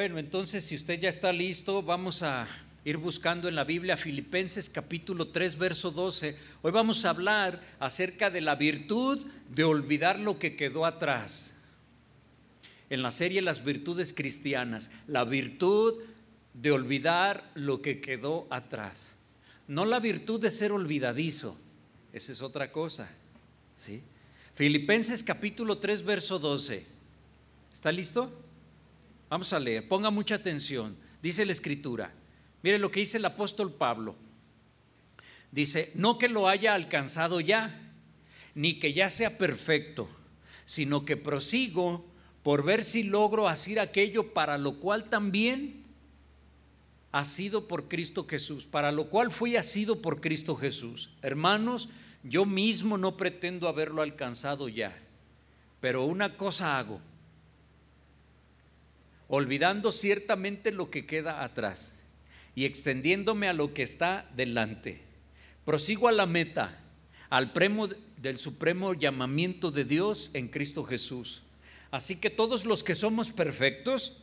Bueno, entonces si usted ya está listo, vamos a ir buscando en la Biblia Filipenses capítulo 3, verso 12. Hoy vamos a hablar acerca de la virtud de olvidar lo que quedó atrás. En la serie Las virtudes cristianas, la virtud de olvidar lo que quedó atrás. No la virtud de ser olvidadizo, esa es otra cosa. ¿sí? Filipenses capítulo 3, verso 12. ¿Está listo? Vamos a leer, ponga mucha atención. Dice la escritura. Mire lo que dice el apóstol Pablo. Dice, no que lo haya alcanzado ya, ni que ya sea perfecto, sino que prosigo por ver si logro hacer aquello para lo cual también ha sido por Cristo Jesús, para lo cual fui asido por Cristo Jesús. Hermanos, yo mismo no pretendo haberlo alcanzado ya, pero una cosa hago, olvidando ciertamente lo que queda atrás y extendiéndome a lo que está delante. Prosigo a la meta, al premio del supremo llamamiento de Dios en Cristo Jesús. Así que todos los que somos perfectos,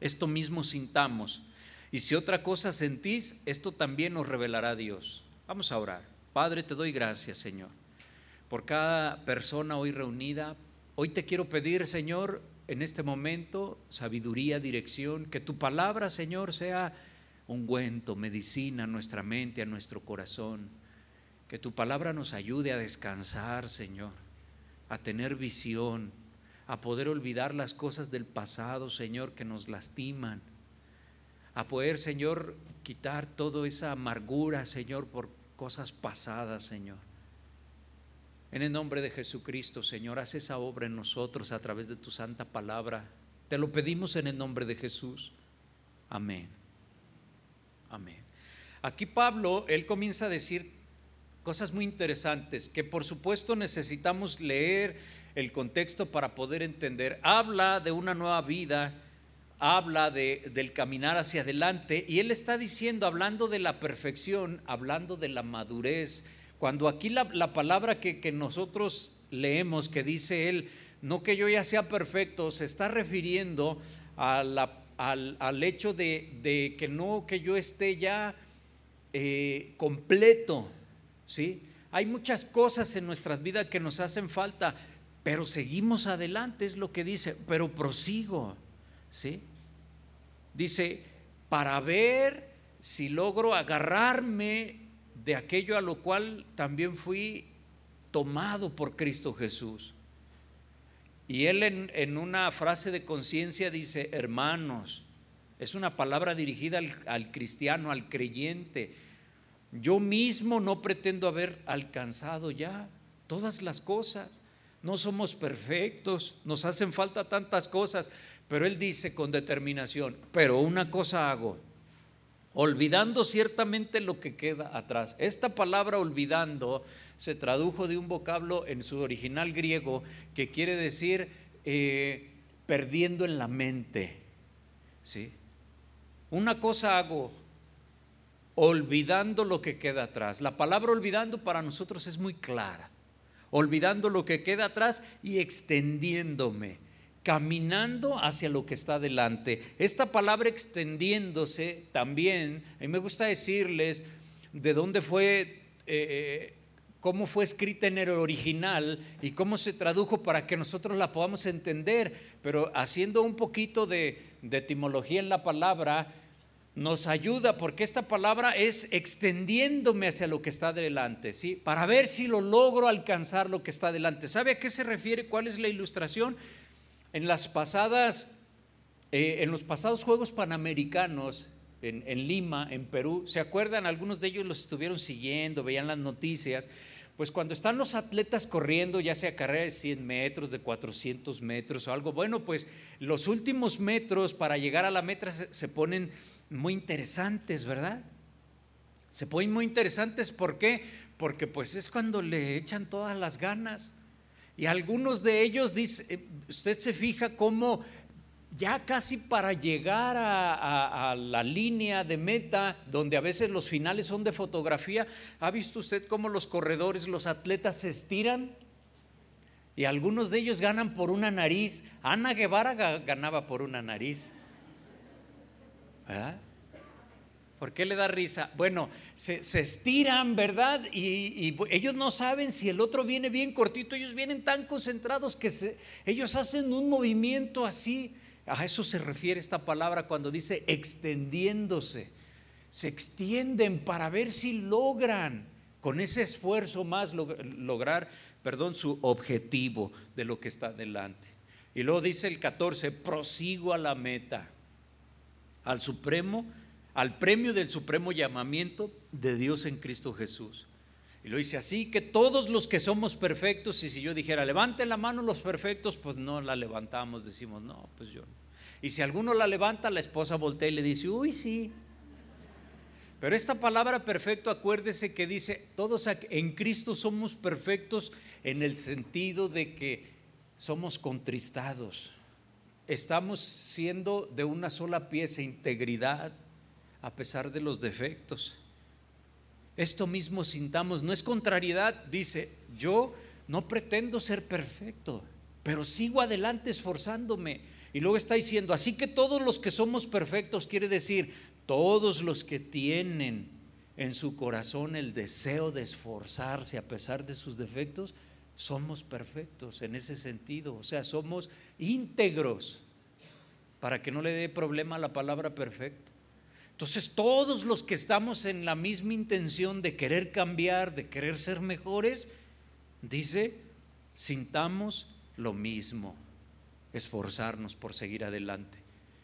esto mismo sintamos. Y si otra cosa sentís, esto también nos revelará Dios. Vamos a orar. Padre, te doy gracias, Señor, por cada persona hoy reunida. Hoy te quiero pedir, Señor, en este momento, sabiduría, dirección, que tu palabra, Señor, sea ungüento, medicina a nuestra mente, a nuestro corazón. Que tu palabra nos ayude a descansar, Señor, a tener visión, a poder olvidar las cosas del pasado, Señor, que nos lastiman. A poder, Señor, quitar toda esa amargura, Señor, por cosas pasadas, Señor. En el nombre de Jesucristo, Señor, haz esa obra en nosotros a través de tu santa palabra. Te lo pedimos en el nombre de Jesús. Amén. Amén. Aquí Pablo, él comienza a decir cosas muy interesantes que por supuesto necesitamos leer el contexto para poder entender. Habla de una nueva vida, habla de, del caminar hacia adelante y él está diciendo, hablando de la perfección, hablando de la madurez, cuando aquí la, la palabra que, que nosotros leemos, que dice él, no que yo ya sea perfecto, se está refiriendo a la al, hecho de, que no, que yo esté ya eh, completo, ¿sí? Hay muchas cosas en nuestras vidas que nos hacen falta, pero seguimos adelante, es lo que dice, pero prosigo, ¿sí? Dice, para ver si logro agarrarme de aquello a lo cual también fui tomado por Cristo Jesús. Y él en, una frase de conciencia dice, hermanos, es una palabra dirigida al, al cristiano, al creyente. Yo mismo no pretendo haber alcanzado ya todas las cosas. No somos perfectos, nos hacen falta tantas cosas, pero él dice con determinación, pero una cosa hago, olvidando ciertamente lo que queda atrás. Esta palabra olvidando se tradujo de un vocablo en su original griego que quiere decir eh, perdiendo en la mente. ¿sí? Una cosa hago, olvidando lo que queda atrás. La palabra olvidando para nosotros es muy clara. Olvidando lo que queda atrás y extendiéndome, caminando hacia lo que está delante. Esta palabra extendiéndose también, a mí me gusta decirles de dónde fue eh, cómo fue escrita en el original y cómo se tradujo para que nosotros la podamos entender, pero haciendo un poquito de, etimología en la palabra, nos ayuda porque esta palabra es extendiéndome hacia lo que está delante, ¿sí? Para ver si lo logro alcanzar lo que está delante. ¿Sabe a qué se refiere? ¿Cuál es la ilustración? En las pasadas, eh, en los pasados Juegos Panamericanos, en, Lima, en Perú. ¿Se acuerdan? Algunos de ellos los estuvieron siguiendo, veían las noticias. Pues cuando están los atletas corriendo, ya sea carrera de 100 metros, de 400 metros o algo, bueno, pues los últimos metros para llegar a la meta se, ponen muy interesantes, ¿verdad? Se ponen muy interesantes, ¿por qué? Porque pues es cuando le echan todas las ganas. Y algunos de ellos, dice, eh, usted se fija cómo ya casi para llegar a, la línea de meta, donde a veces los finales son de fotografía, ¿ha visto usted cómo los corredores, los atletas se estiran? Y algunos de ellos ganan por una nariz. Ana Guevara ganaba por una nariz. ¿Verdad? ¿Por qué le da risa? Bueno, se, estiran, ¿verdad? Y, ellos no saben si el otro viene bien cortito, ellos vienen tan concentrados que ellos hacen un movimiento así. A eso se refiere esta palabra cuando dice extendiéndose. Se extienden para ver si logran con ese esfuerzo más lograr, perdón, su objetivo de lo que está delante. Y luego dice el 14, prosigo a la meta, al supremo al premio del supremo llamamiento de Dios en Cristo Jesús. Y lo dice así que todos los que somos perfectos, y si yo dijera, levanten la mano los perfectos, pues no la levantamos, decimos, no, pues yo no. Y si alguno la levanta, la esposa voltea y le dice, uy, sí. Pero esta palabra perfecto, acuérdese que dice, todos en Cristo somos perfectos en el sentido de que somos contristados. Estamos siendo de una sola pieza, integridad, a pesar de los defectos. Esto mismo sintamos, no es contrariedad, dice, yo no pretendo ser perfecto, pero sigo adelante esforzándome. Y luego está diciendo, así que todos los que somos perfectos, quiere decir, todos los que tienen en su corazón el deseo de esforzarse a pesar de sus defectos, somos perfectos en ese sentido, o sea, somos íntegros, para que no le dé problema la palabra perfecto. Entonces todos los que estamos en la misma intención de querer cambiar, de querer ser mejores, dice, sintamos lo mismo, esforzarnos por seguir adelante.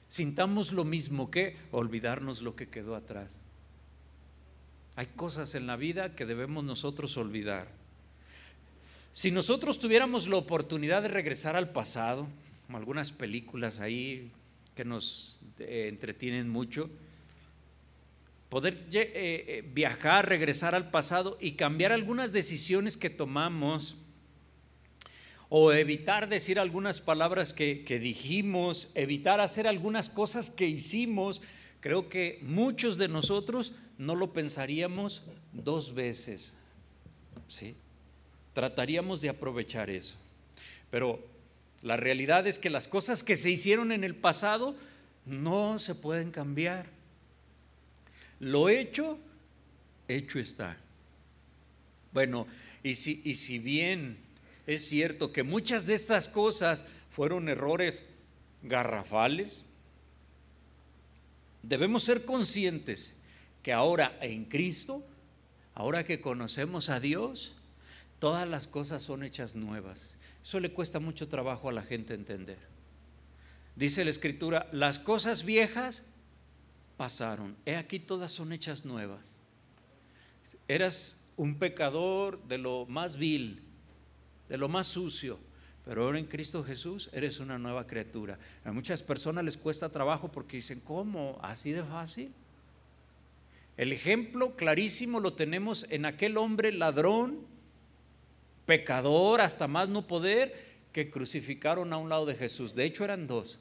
Sintamos lo mismo que olvidarnos lo que quedó atrás. Hay cosas en la vida que debemos nosotros olvidar. Si nosotros tuviéramos la oportunidad de regresar al pasado, como algunas películas ahí que nos eh, entretienen mucho, poder eh, eh, viajar, regresar al pasado y cambiar algunas decisiones que tomamos o evitar decir algunas palabras que, que, dijimos, evitar hacer algunas cosas que hicimos, creo que muchos de nosotros no lo pensaríamos dos veces. ¿sí? Trataríamos de aprovechar eso. Pero la realidad es que las cosas que se hicieron en el pasado no se pueden cambiar. Lo hecho, hecho está. Bueno, y si, y si bien es cierto que muchas de estas cosas fueron errores garrafales, debemos ser conscientes que ahora en Cristo, ahora que conocemos a Dios, todas las cosas son hechas nuevas. Eso le cuesta mucho trabajo a la gente entender. Dice la escritura, las cosas viejas pasaron. He aquí todas son hechas nuevas. Eras un pecador de lo más vil, de lo más sucio, pero ahora en Cristo Jesús eres una nueva criatura. A muchas personas les cuesta trabajo porque dicen, ¿cómo? ¿Así de fácil? El ejemplo clarísimo lo tenemos en aquel hombre ladrón, pecador, hasta más no poder, que crucificaron a un lado de Jesús. De hecho eran dos,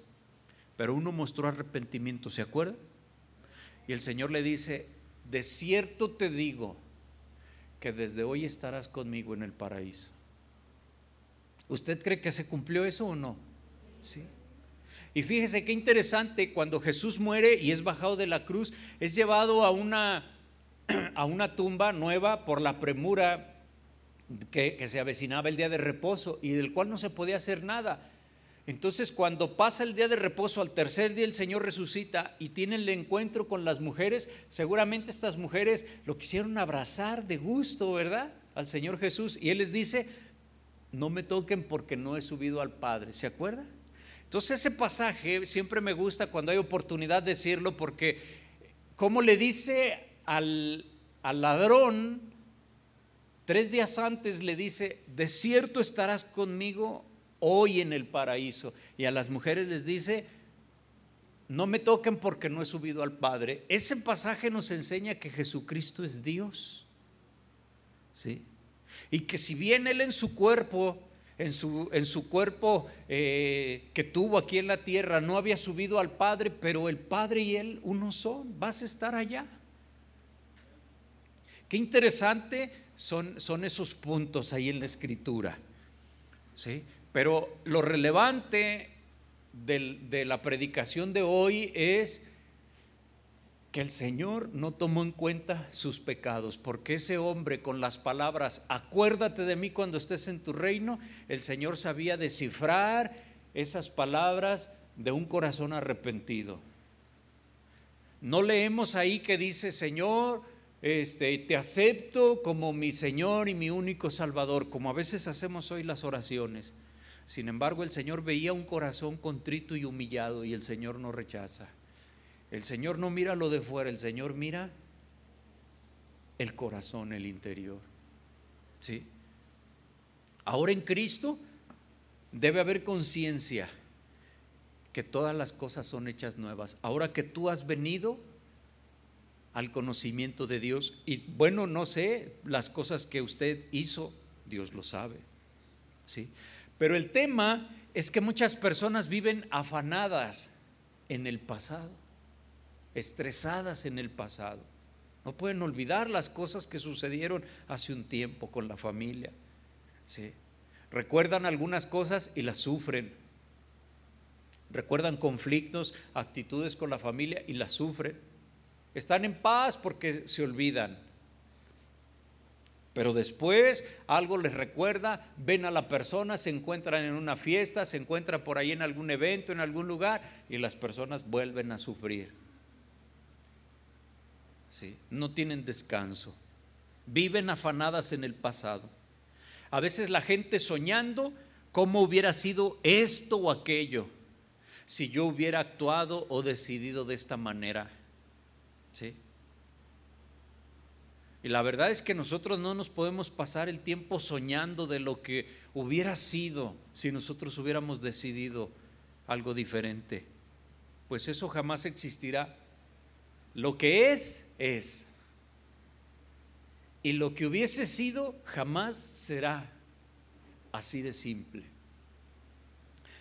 pero uno mostró arrepentimiento, ¿se acuerda? Y el Señor le dice, de cierto te digo que desde hoy estarás conmigo en el paraíso. ¿Usted cree que se cumplió eso o no? Sí. Y fíjese qué interesante, cuando Jesús muere y es bajado de la cruz, es llevado a una, a una tumba nueva por la premura que, que se avecinaba el día de reposo y del cual no se podía hacer nada. Entonces cuando pasa el día de reposo, al tercer día el Señor resucita y tiene el encuentro con las mujeres, seguramente estas mujeres lo quisieron abrazar de gusto, ¿verdad? Al Señor Jesús. Y Él les dice, no me toquen porque no he subido al Padre. ¿Se acuerda? Entonces ese pasaje siempre me gusta cuando hay oportunidad de decirlo porque como le dice al, al ladrón, tres días antes le dice, de cierto estarás conmigo hoy en el paraíso. Y a las mujeres les dice, no me toquen porque no he subido al Padre. Ese pasaje nos enseña que Jesucristo es Dios. ¿Sí? Y que si bien Él en su cuerpo, en su, en su cuerpo eh, que tuvo aquí en la tierra, no había subido al Padre, pero el Padre y Él uno son, vas a estar allá. Qué interesante son, son esos puntos ahí en la escritura. ¿Sí? Pero lo relevante de la predicación de hoy es que el Señor no tomó en cuenta sus pecados, porque ese hombre con las palabras, acuérdate de mí cuando estés en tu reino, el Señor sabía descifrar esas palabras de un corazón arrepentido. No leemos ahí que dice, Señor, este, te acepto como mi Señor y mi único Salvador, como a veces hacemos hoy las oraciones. Sin embargo, el Señor veía un corazón contrito y humillado y el Señor no rechaza. El Señor no mira lo de fuera, el Señor mira el corazón, el interior. ¿Sí? Ahora en Cristo debe haber conciencia que todas las cosas son hechas nuevas. Ahora que tú has venido al conocimiento de Dios, y bueno, no sé las cosas que usted hizo, Dios lo sabe. ¿Sí? Pero el tema es que muchas personas viven afanadas en el pasado estresadas en el pasado. No pueden olvidar las cosas que sucedieron hace un tiempo con la familia. ¿sí? Recuerdan algunas cosas y las sufren. Recuerdan conflictos, actitudes con la familia y las sufren. Están en paz porque se olvidan. Pero después algo les recuerda, ven a la persona, se encuentran en una fiesta, se encuentran por ahí en algún evento, en algún lugar, y las personas vuelven a sufrir no tienen descanso, viven afanadas en el pasado. A veces la gente soñando cómo hubiera sido esto o aquello si yo hubiera actuado o decidido de esta manera. ¿Sí? Y la verdad es que nosotros no nos podemos pasar el tiempo soñando de lo que hubiera sido si nosotros hubiéramos decidido algo diferente. Pues eso jamás existirá. Lo que es, es. Y lo que hubiese sido, jamás será. Así de simple.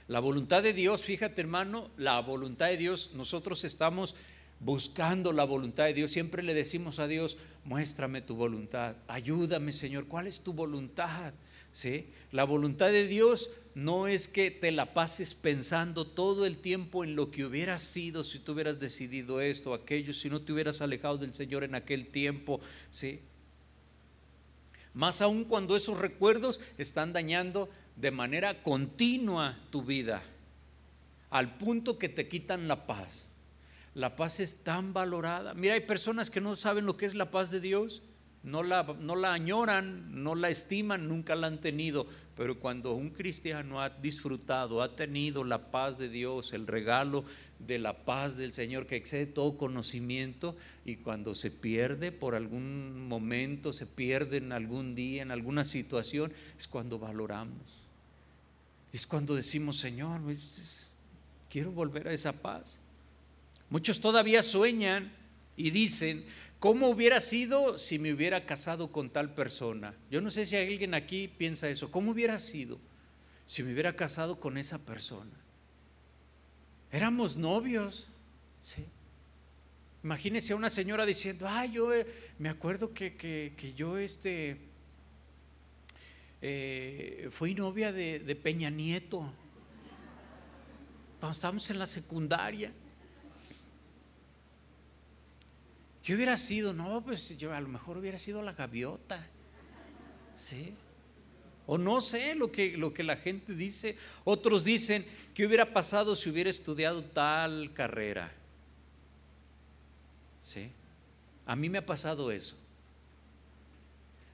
La voluntad de Dios, fíjate hermano, la voluntad de Dios, nosotros estamos buscando la voluntad de Dios. Siempre le decimos a Dios, muéstrame tu voluntad, ayúdame Señor, ¿cuál es tu voluntad? ¿Sí? La voluntad de Dios no es que te la pases pensando todo el tiempo en lo que hubiera sido si tú hubieras decidido esto o aquello, si no te hubieras alejado del Señor en aquel tiempo, ¿sí? Más aún cuando esos recuerdos están dañando de manera continua tu vida, al punto que te quitan la paz. La paz es tan valorada. Mira, hay personas que no saben lo que es la paz de Dios no la, no la añoran, no la estiman, nunca la han tenido, pero cuando un cristiano ha disfrutado, ha tenido la paz de Dios, el regalo de la paz del Señor que excede todo conocimiento, y cuando se pierde por algún momento, se pierde en algún día, en alguna situación, es cuando valoramos. Es cuando decimos, Señor, pues, quiero volver a esa paz. Muchos todavía sueñan y dicen, ¿Cómo hubiera sido si me hubiera casado con tal persona? Yo no sé si alguien aquí piensa eso. ¿Cómo hubiera sido si me hubiera casado con esa persona? Éramos novios. ¿sí? Imagínese a una señora diciendo, ay, yo eh, me acuerdo que, yo este, eh, fui novia de, de Peña Nieto. Cuando estábamos en la secundaria. ¿Qué hubiera sido? No, pues yo a lo mejor hubiera sido la gaviota. ¿Sí? O no sé lo que, lo que la gente dice. Otros dicen, ¿qué hubiera pasado si hubiera estudiado tal carrera? ¿Sí? A mí me ha pasado eso.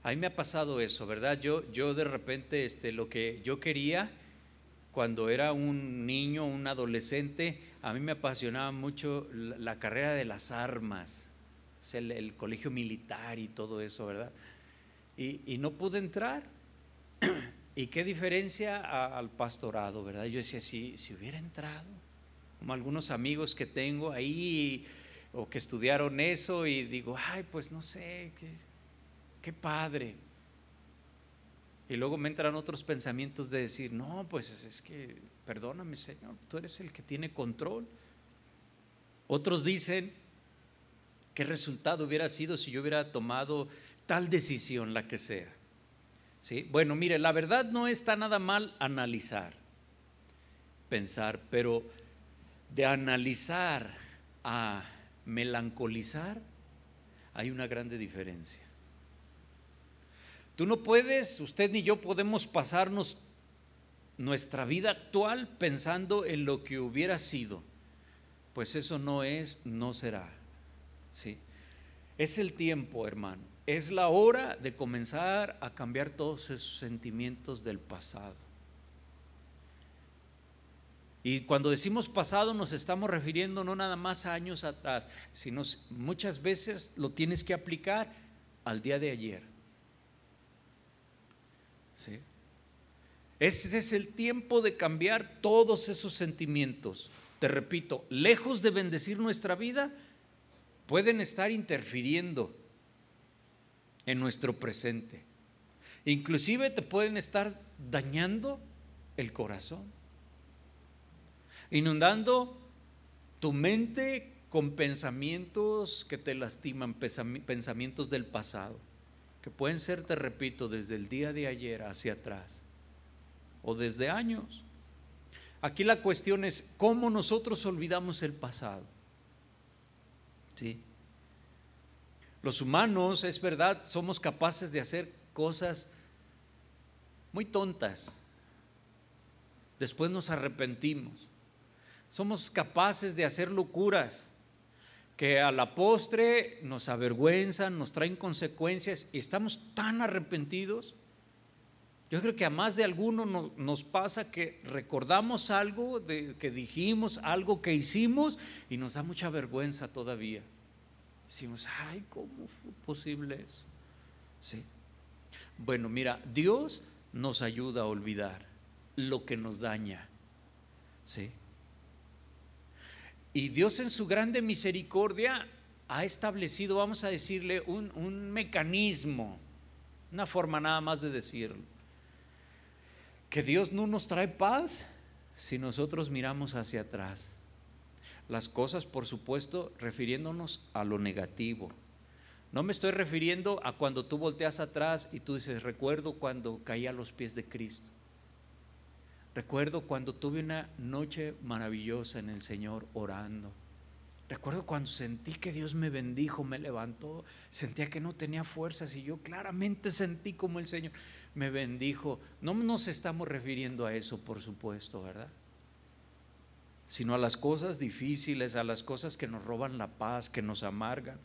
A mí me ha pasado eso, ¿verdad? Yo, yo de repente, este, lo que yo quería cuando era un niño, un adolescente, a mí me apasionaba mucho la carrera de las armas el, colegio militar y todo eso, ¿verdad? Y, no pude entrar. ¿Y qué diferencia al pastorado, verdad? Yo decía, si, si hubiera entrado, como algunos amigos que tengo ahí o que estudiaron eso y digo, ay, pues no sé, qué, qué padre. Y luego me entran otros pensamientos de decir, no, pues es que, perdóname Señor, tú eres el que tiene control. Otros dicen, qué resultado hubiera sido si yo hubiera tomado tal decisión, la que sea. ¿Sí? Bueno, mire, la verdad no está nada mal analizar, pensar, pero de analizar a melancolizar, hay una grande diferencia. Tú no puedes, usted ni yo podemos pasarnos nuestra vida actual pensando en lo que hubiera sido. Pues eso no es, no será. ¿Sí? Es el tiempo, hermano. Es la hora de comenzar a cambiar todos esos sentimientos del pasado. Y cuando decimos pasado nos estamos refiriendo no nada más a años atrás, sino muchas veces lo tienes que aplicar al día de ayer. ¿Sí? Ese es el tiempo de cambiar todos esos sentimientos. Te repito, lejos de bendecir nuestra vida, pueden estar interfiriendo en nuestro presente. Inclusive te pueden estar dañando el corazón, inundando tu mente con pensamientos que te lastiman, pensamientos del pasado, que pueden ser, te repito, desde el día de ayer hacia atrás o desde años. Aquí la cuestión es cómo nosotros olvidamos el pasado. ¿Sí? Los humanos, es verdad, somos capaces de hacer cosas muy tontas. Después nos arrepentimos. Somos capaces de hacer locuras que a la postre nos avergüenzan, nos traen consecuencias y estamos tan arrepentidos. Yo creo que a más de alguno nos, pasa que recordamos algo de, que dijimos, algo que hicimos y nos da mucha vergüenza todavía. Decimos, ay, ¿cómo fue posible eso? Sí. Bueno, mira, Dios nos ayuda a olvidar lo que nos daña. ¿Sí? Y Dios en su grande misericordia ha establecido, vamos a decirle, un, un mecanismo, una forma nada más de decirlo, que Dios no nos trae paz si nosotros miramos hacia atrás. Las cosas, por supuesto, refiriéndonos a lo negativo. No me estoy refiriendo a cuando tú volteas atrás y tú dices, recuerdo cuando caí a los pies de Cristo. Recuerdo cuando tuve una noche maravillosa en el Señor orando. Recuerdo cuando sentí que Dios me bendijo, me levantó, sentía que no tenía fuerzas y yo claramente sentí como el Señor me bendijo. No nos estamos refiriendo a eso, por supuesto, ¿verdad? sino a las cosas difíciles, a las cosas que nos roban la paz, que nos amargan.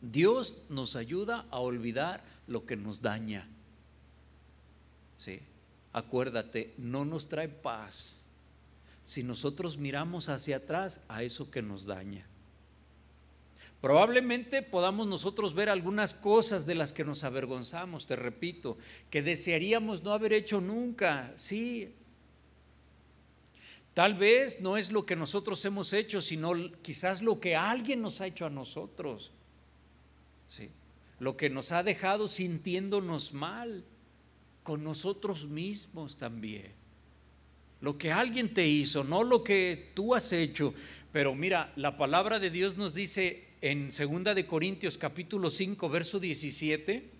Dios nos ayuda a olvidar lo que nos daña. Sí, acuérdate, no nos trae paz si nosotros miramos hacia atrás a eso que nos daña. Probablemente podamos nosotros ver algunas cosas de las que nos avergonzamos, te repito, que desearíamos no haber hecho nunca. Sí, Tal vez no es lo que nosotros hemos hecho, sino quizás lo que alguien nos ha hecho a nosotros. ¿Sí? Lo que nos ha dejado sintiéndonos mal con nosotros mismos también. Lo que alguien te hizo, no lo que tú has hecho. Pero mira, la palabra de Dios nos dice en 2 de Corintios capítulo 5, verso 17,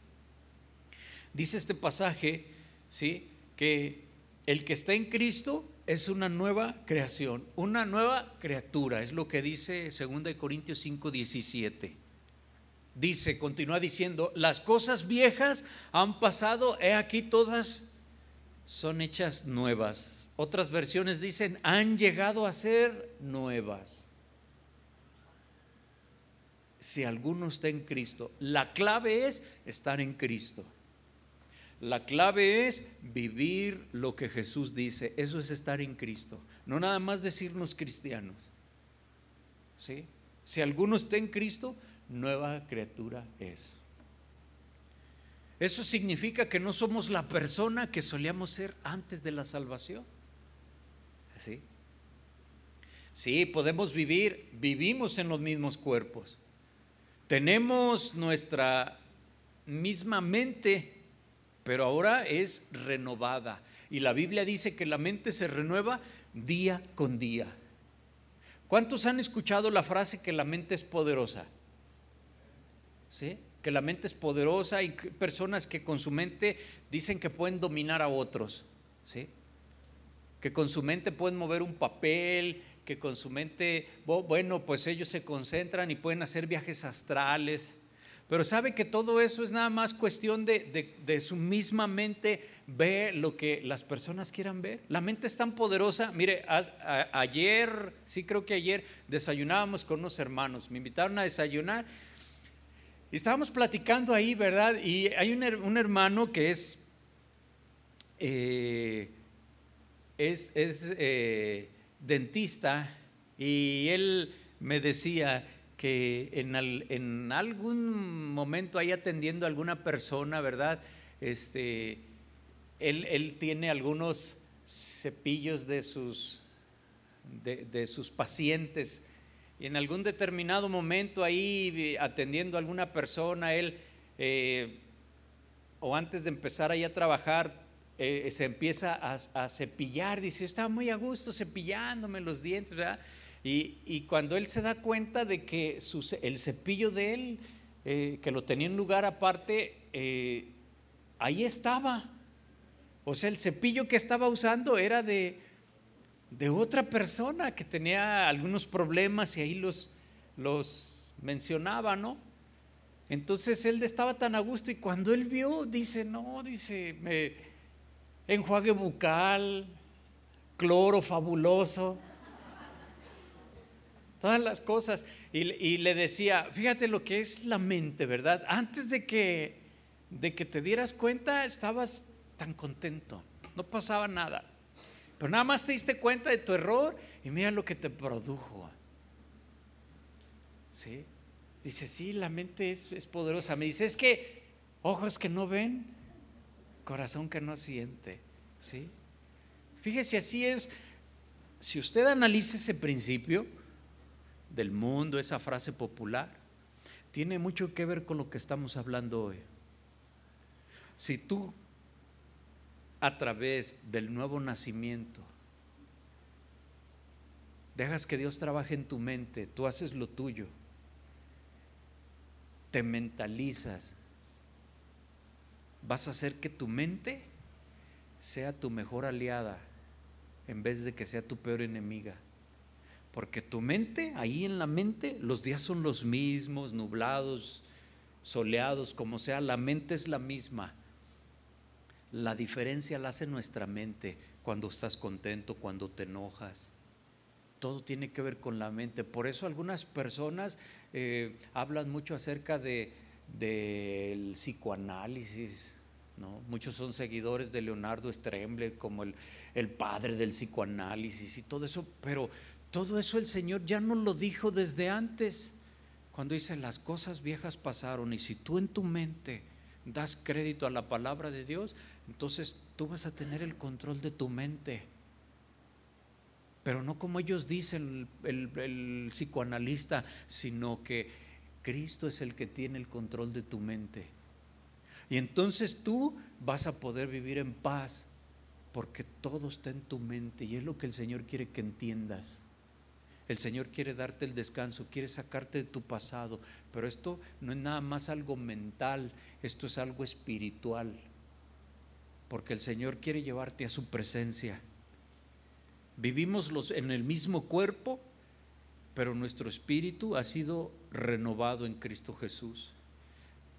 dice este pasaje, ¿sí? Que el que está en Cristo es una nueva creación, una nueva criatura, es lo que dice 2 Corintios 5, 17. Dice, continúa diciendo, las cosas viejas han pasado, he aquí todas son hechas nuevas. Otras versiones dicen, han llegado a ser nuevas. Si alguno está en Cristo, la clave es estar en Cristo. La clave es vivir lo que Jesús dice. Eso es estar en Cristo. No nada más decirnos cristianos. ¿Sí? Si alguno está en Cristo, nueva criatura es. Eso significa que no somos la persona que solíamos ser antes de la salvación. ¿Sí? Sí, podemos vivir, vivimos en los mismos cuerpos. Tenemos nuestra misma mente pero ahora es renovada. Y la Biblia dice que la mente se renueva día con día. ¿Cuántos han escuchado la frase que la mente es poderosa? ¿Sí? Que la mente es poderosa. Hay personas que con su mente dicen que pueden dominar a otros. ¿Sí? Que con su mente pueden mover un papel, que con su mente, bueno, pues ellos se concentran y pueden hacer viajes astrales. Pero sabe que todo eso es nada más cuestión de, su misma mente ve lo que las personas quieran ver. La mente es tan poderosa. Mire, ayer, sí creo que ayer desayunábamos con unos hermanos. Me invitaron a desayunar y estábamos platicando ahí, ¿verdad? Y hay un, hermano que es, eh, es, eh, dentista y él me decía que en, en, algún momento ahí atendiendo a alguna persona, ¿verdad? Este, él, él tiene algunos cepillos de sus, de, de sus pacientes y en algún determinado momento ahí atendiendo a alguna persona, él, eh, o antes de empezar ahí a trabajar, eh, se empieza a, cepillar, dice, estaba muy a gusto cepillándome los dientes, ¿verdad? Y, cuando él se da cuenta de que el cepillo de él, eh, que lo tenía en lugar aparte, ahí estaba. O sea, el cepillo que estaba usando era de, de otra persona que tenía algunos problemas y ahí los, los mencionaba, ¿no? Entonces él estaba tan a gusto y cuando él vio, dice, no, dice, me, enjuague bucal, cloro fabuloso, todas las cosas. Y, le decía, fíjate lo que es la mente, ¿verdad? Antes de que, de que te dieras cuenta, estabas tan contento, no pasaba nada. Pero nada más te diste cuenta de tu error y mira lo que te produjo. ¿Sí? Dice, sí, la mente es, poderosa. Me dice, es que ojos que no ven, corazón que no siente. ¿Sí? Fíjese, así es. Si usted analiza ese principio del mundo, esa frase popular, tiene mucho que ver con lo que estamos hablando hoy. Si tú a través del nuevo nacimiento. Dejas que Dios trabaje en tu mente, tú haces lo tuyo, te mentalizas, vas a hacer que tu mente sea tu mejor aliada en vez de que sea tu peor enemiga. Porque tu mente, ahí en la mente, los días son los mismos, nublados, soleados, como sea, la mente es la misma. La diferencia la hace nuestra mente cuando estás contento, cuando te enojas. Todo tiene que ver con la mente. Por eso algunas personas eh, hablan mucho acerca de, del psicoanálisis. ¿no? Muchos son seguidores de Leonardo Stremble como el, el padre del psicoanálisis y todo eso. Pero todo eso el Señor ya nos lo dijo desde antes. Cuando dice las cosas viejas pasaron y si tú en tu mente das crédito a la palabra de Dios, entonces tú vas a tener el control de tu mente. Pero no como ellos dicen, el, psicoanalista, sino que Cristo es el que tiene el control de tu mente. Y entonces tú vas a poder vivir en paz, porque todo está en tu mente y es lo que el Señor quiere que entiendas. El Señor quiere darte el descanso, quiere sacarte de tu pasado, pero esto no es nada más algo mental, esto es algo espiritual, porque el Señor quiere llevarte a su presencia. Vivimos los, en el mismo cuerpo, pero nuestro espíritu ha sido renovado en Cristo Jesús.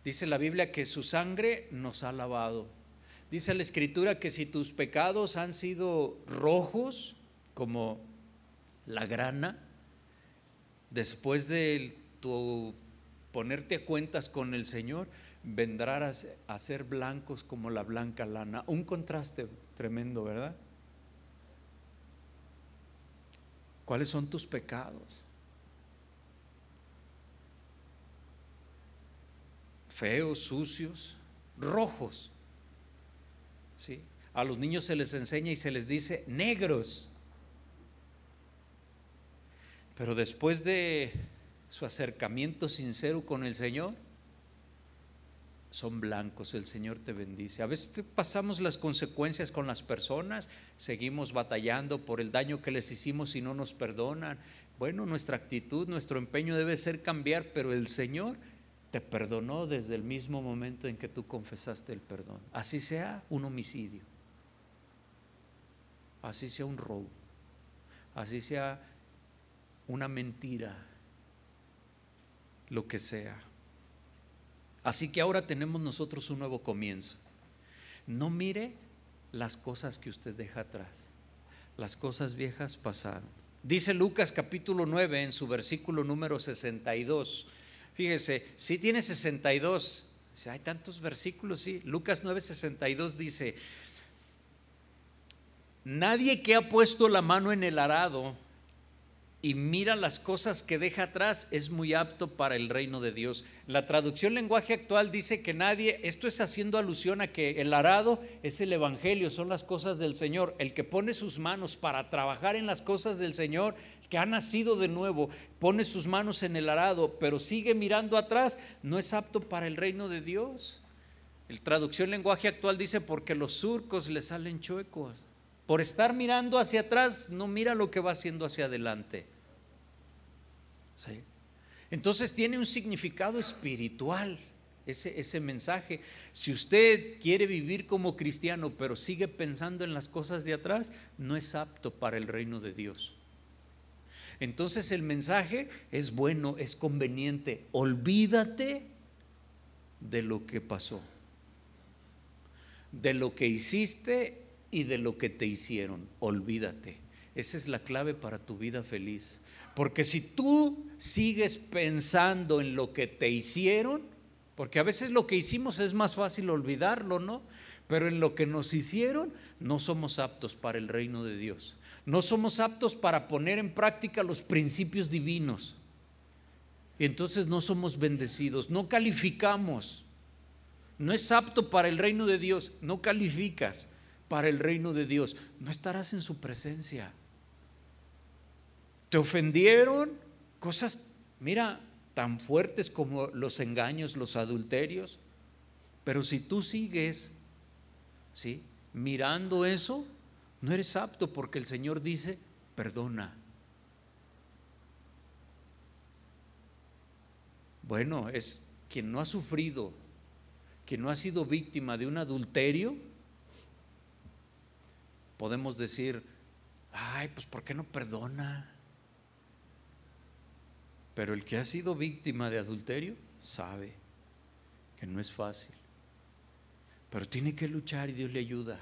Dice la Biblia que su sangre nos ha lavado. Dice la Escritura que si tus pecados han sido rojos, como la grana, después de tu ponerte a cuentas con el Señor, vendrás a ser blancos como la blanca lana. Un contraste tremendo, ¿verdad? ¿Cuáles son tus pecados? Feos, sucios, rojos. ¿Sí? A los niños se les enseña y se les dice negros. Pero después de su acercamiento sincero con el Señor, son blancos, el Señor te bendice. A veces pasamos las consecuencias con las personas, seguimos batallando por el daño que les hicimos y no nos perdonan. Bueno, nuestra actitud, nuestro empeño debe ser cambiar, pero el Señor te perdonó desde el mismo momento en que tú confesaste el perdón. Así sea un homicidio, así sea un robo, así sea una mentira, lo que sea. Así que ahora tenemos nosotros un nuevo comienzo. No mire las cosas que usted deja atrás. Las cosas viejas pasaron. Dice Lucas capítulo 9 en su versículo número 62. Fíjese, si tiene 62, hay tantos versículos, sí. Lucas 9, 62 dice, nadie que ha puesto la mano en el arado y mira las cosas que deja atrás, es muy apto para el reino de Dios. La traducción lenguaje actual dice que nadie, esto es haciendo alusión a que el arado es el Evangelio, son las cosas del Señor. El que pone sus manos para trabajar en las cosas del Señor, que ha nacido de nuevo, pone sus manos en el arado, pero sigue mirando atrás, no es apto para el reino de Dios. El traducción lenguaje actual dice porque los surcos le salen chuecos. Por estar mirando hacia atrás, no mira lo que va haciendo hacia adelante. Entonces tiene un significado espiritual ese, ese mensaje. Si usted quiere vivir como cristiano, pero sigue pensando en las cosas de atrás, no es apto para el reino de Dios. Entonces el mensaje es bueno, es conveniente. Olvídate de lo que pasó, de lo que hiciste y de lo que te hicieron. Olvídate. Esa es la clave para tu vida feliz. Porque si tú sigues pensando en lo que te hicieron, porque a veces lo que hicimos es más fácil olvidarlo, ¿no? Pero en lo que nos hicieron no somos aptos para el reino de Dios. No somos aptos para poner en práctica los principios divinos. Y entonces no somos bendecidos, no calificamos. No es apto para el reino de Dios, no calificas para el reino de Dios, no estarás en su presencia. Te ofendieron cosas, mira, tan fuertes como los engaños, los adulterios, pero si tú sigues, ¿sí? Mirando eso, no eres apto porque el Señor dice, perdona. Bueno, es quien no ha sufrido, quien no ha sido víctima de un adulterio, podemos decir, ay, pues ¿por qué no perdona? Pero el que ha sido víctima de adulterio sabe que no es fácil. Pero tiene que luchar y Dios le ayuda.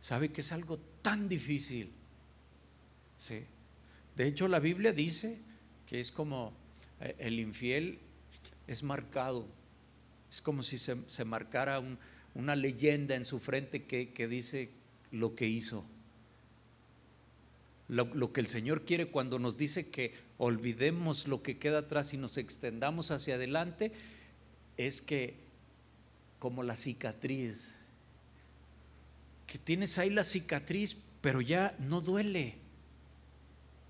Sabe que es algo tan difícil. ¿sí? De hecho, la Biblia dice que es como eh, el infiel es marcado. Es como si se, marcara una leyenda en su frente que, que dice lo que hizo. Lo, que el Señor quiere cuando nos dice que olvidemos lo que queda atrás y nos extendamos hacia adelante es que como la cicatriz, que tienes ahí la cicatriz, pero ya no duele.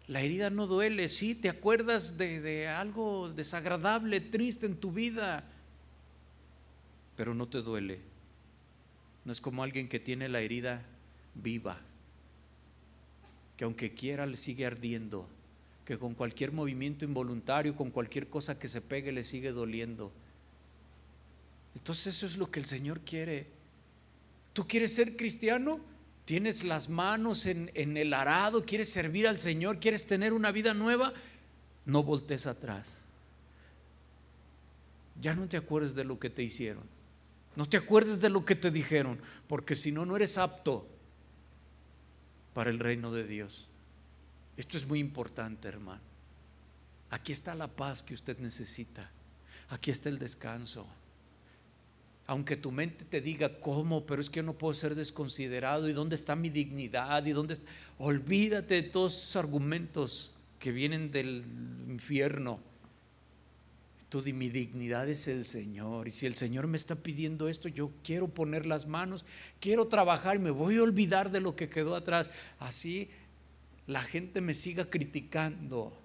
La herida no duele, sí, te acuerdas de, de algo desagradable, triste en tu vida, pero no te duele. No es como alguien que tiene la herida viva, que aunque quiera le sigue ardiendo, que con cualquier movimiento involuntario, con cualquier cosa que se pegue le sigue doliendo. Entonces eso es lo que el Señor quiere. ¿Tú quieres ser cristiano? ¿Tienes las manos en, en el arado? ¿Quieres servir al Señor? ¿Quieres tener una vida nueva? No voltees atrás. Ya no te acuerdes de lo que te hicieron. No te acuerdes de lo que te dijeron, porque si no, no eres apto para el reino de Dios. Esto es muy importante, hermano. Aquí está la paz que usted necesita. Aquí está el descanso. Aunque tu mente te diga cómo, pero es que yo no puedo ser desconsiderado y dónde está mi dignidad y dónde olvídate de todos esos argumentos que vienen del infierno Di, mi dignidad es el Señor. Y si el Señor me está pidiendo esto, yo quiero poner las manos, quiero trabajar y me voy a olvidar de lo que quedó atrás. Así la gente me siga criticando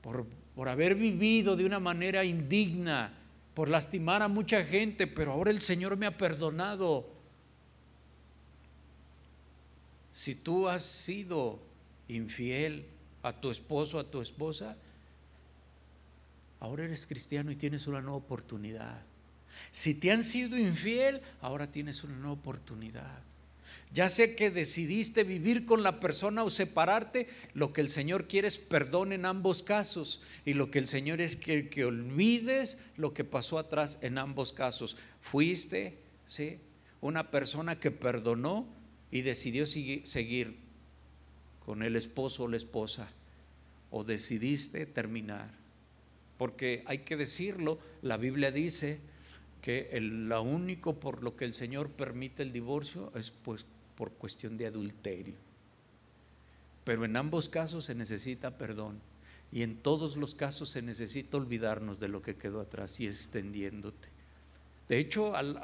por, por haber vivido de una manera indigna, por lastimar a mucha gente, pero ahora el Señor me ha perdonado. Si tú has sido infiel a tu esposo, a tu esposa, Ahora eres cristiano y tienes una nueva oportunidad. Si te han sido infiel, ahora tienes una nueva oportunidad. Ya sea que decidiste vivir con la persona o separarte, lo que el Señor quiere es perdón en ambos casos. Y lo que el Señor es que, que olvides lo que pasó atrás en ambos casos. Fuiste, ¿sí? Una persona que perdonó y decidió seguir con el esposo o la esposa. O decidiste terminar. Porque hay que decirlo, la Biblia dice que lo único por lo que el Señor permite el divorcio es pues por cuestión de adulterio. Pero en ambos casos se necesita perdón y en todos los casos se necesita olvidarnos de lo que quedó atrás y extendiéndote. De hecho, al,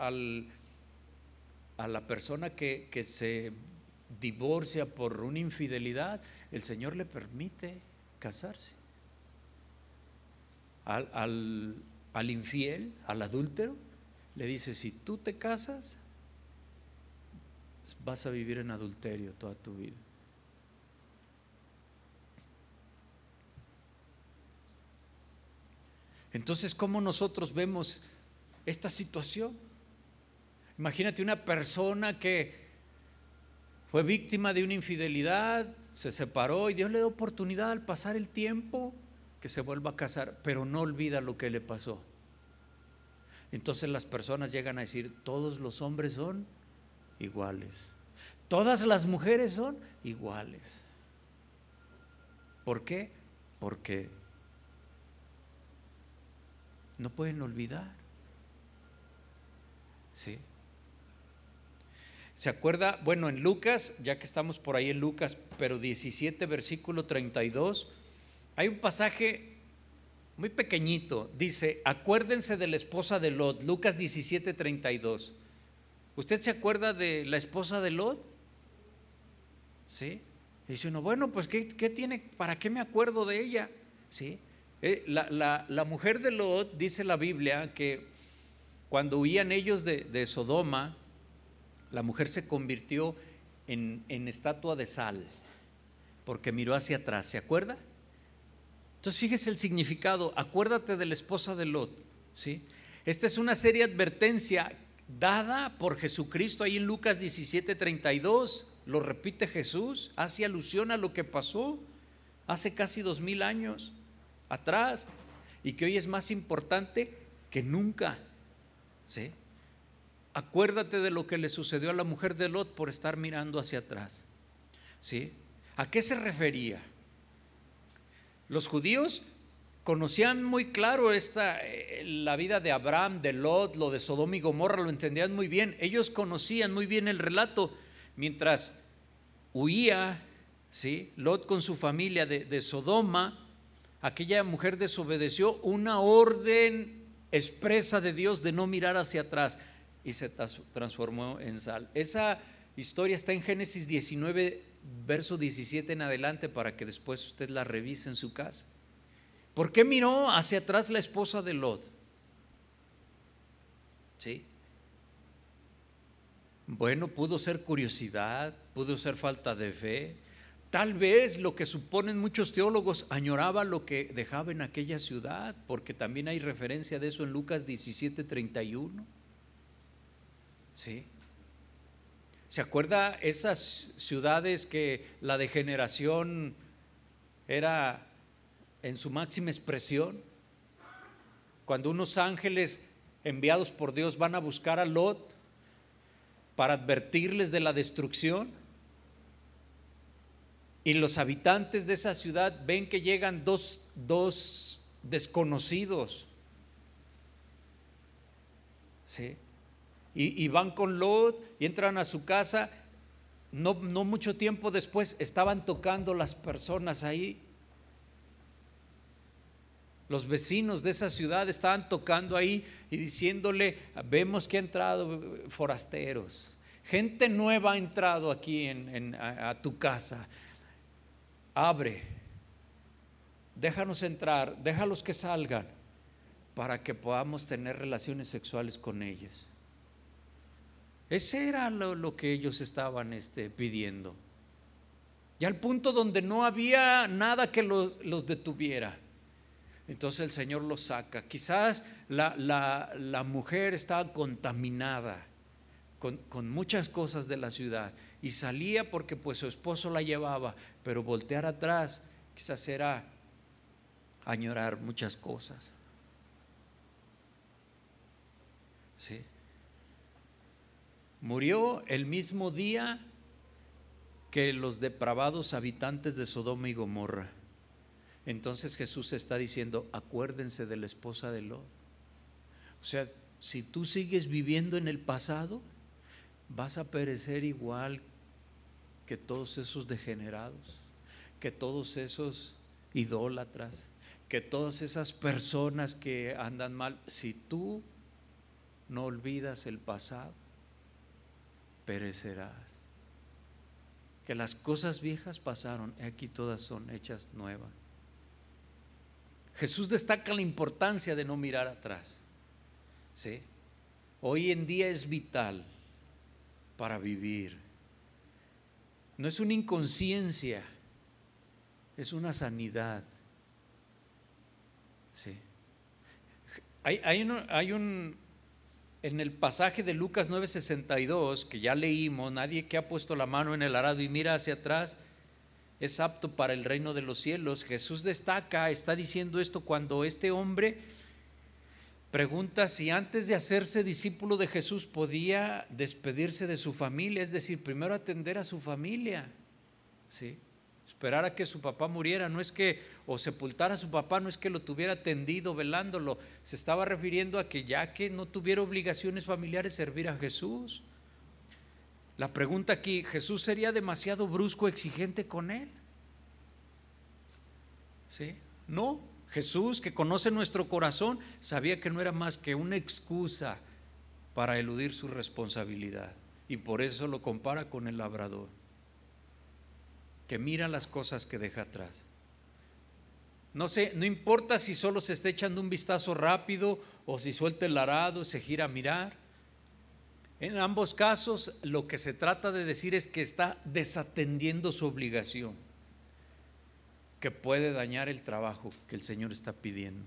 a la persona que, se divorcia por una infidelidad, el Señor le permite casarse. Al, al, infiel, al adúltero, le dice, si tú te casas, vas a vivir en adulterio toda tu vida. Entonces, ¿cómo nosotros vemos esta situación? Imagínate una persona que fue víctima de una infidelidad, se separó y Dios le da oportunidad al pasar el tiempo que se vuelva a casar, pero no olvida lo que le pasó. Entonces las personas llegan a decir, todos los hombres son iguales. Todas las mujeres son iguales. ¿Por qué? Porque no pueden olvidar. ¿Sí? ¿Se acuerda? Bueno, en Lucas, ya que estamos por ahí en Lucas, pero 17, versículo 32, hay un pasaje muy pequeñito. Dice, acuérdense de la esposa de Lot, Lucas 17, 32. ¿Usted se acuerda de la esposa de Lot? ¿Sí? dice uno, bueno, pues ¿qué, tiene? ¿Para qué me acuerdo de ella? ¿Sí? Eh, la, mujer de Lot, dice la Biblia, que cuando huían ellos de, de Sodoma, la mujer se convirtió en, en, estatua de sal, porque miró hacia atrás, ¿se acuerda? Entonces fíjese el significado, acuérdate de la esposa de Lot, ¿sí? Esta es una seria advertencia dada por Jesucristo ahí en Lucas 17:32, lo repite Jesús, hace alusión a lo que pasó hace casi dos mil años atrás y que hoy es más importante que nunca. ¿sí? Acuérdate de lo que le sucedió a la mujer de Lot por estar mirando hacia atrás. ¿sí? ¿A qué se refería? Los judíos conocían muy claro esta, eh, la vida de Abraham, de Lot, lo de Sodoma y Gomorra, lo entendían muy bien. Ellos conocían muy bien el relato. Mientras huía, ¿sí? Lot con su familia de, de Sodoma, aquella mujer desobedeció una orden expresa de Dios de no mirar hacia atrás y se transformó en sal. Esa historia está en Génesis 19, verso 17 en adelante para que después usted la revise en su casa. ¿Por qué miró hacia atrás la esposa de Lot? ¿Sí? Bueno, pudo ser curiosidad, pudo ser falta de fe. Tal vez lo que suponen muchos teólogos añoraba lo que dejaba en aquella ciudad, porque también hay referencia de eso en Lucas 17:31. ¿Sí? ¿Se acuerda esas ciudades que la degeneración era en su máxima expresión. Cuando unos ángeles enviados por Dios van a buscar a Lot para advertirles de la destrucción, y los habitantes de esa ciudad ven que llegan dos, dos desconocidos. ¿Sí? Y, van con Lot y entran a su casa. No, no mucho tiempo después estaban tocando las personas ahí. Los vecinos de esa ciudad estaban tocando ahí y diciéndole, vemos que ha entrado forasteros, gente nueva ha entrado aquí en, a, tu casa, abre, déjanos entrar, déjalos que salgan para que podamos tener relaciones sexuales con ellos. Ese era lo, que ellos estaban este, pidiendo. Y al punto donde no había nada que los detuviera. Entonces el Señor lo saca. Quizás la, mujer estaba contaminada con, muchas cosas de la ciudad y salía porque pues su esposo la llevaba, pero voltear atrás quizás era añorar muchas cosas. Sí. Murió el mismo día que los depravados habitantes de Sodoma y Gomorra. Entonces Jesús está diciendo, acuérdense de la esposa de Lot. O sea, si tú sigues viviendo en el pasado, vas a perecer igual que todos esos degenerados, que todos esos idólatras, que todas esas personas que andan mal. Si tú no olvidas el pasado, perecerás. Que las cosas viejas pasaron, aquí todas son hechas nuevas. Jesús destaca la importancia de no mirar atrás. ¿sí? Hoy en día es vital para vivir. No es una inconsciencia, es una sanidad. Sí. Hay, hay, un, en el pasaje de Lucas 9:62, que ya leímos, nadie que ha puesto la mano en el arado y mira hacia atrás es apto para el reino de los cielos. Jesús destaca, está diciendo esto cuando este hombre pregunta si antes de hacerse discípulo de Jesús podía despedirse de su familia, es decir, primero atender a su familia, ¿sí? Esperar a que su papá muriera, no es que, o sepultara a su papá, no es que lo tuviera tendido, velándolo, se estaba refiriendo a que ya que no tuviera obligaciones familiares, servir a Jesús. La pregunta aquí, ¿Jesús sería demasiado brusco, exigente con él? ¿Sí? No, Jesús, que conoce nuestro corazón, sabía que no era más que una excusa para eludir su responsabilidad. Y por eso lo compara con el labrador, que mira las cosas que deja atrás. No sé, no importa si solo se está echando un vistazo rápido o si suelta el arado, se gira a mirar. En ambos casos, lo que se trata de decir es que está desatendiendo su obligación que puede dañar el trabajo que el Señor está pidiendo.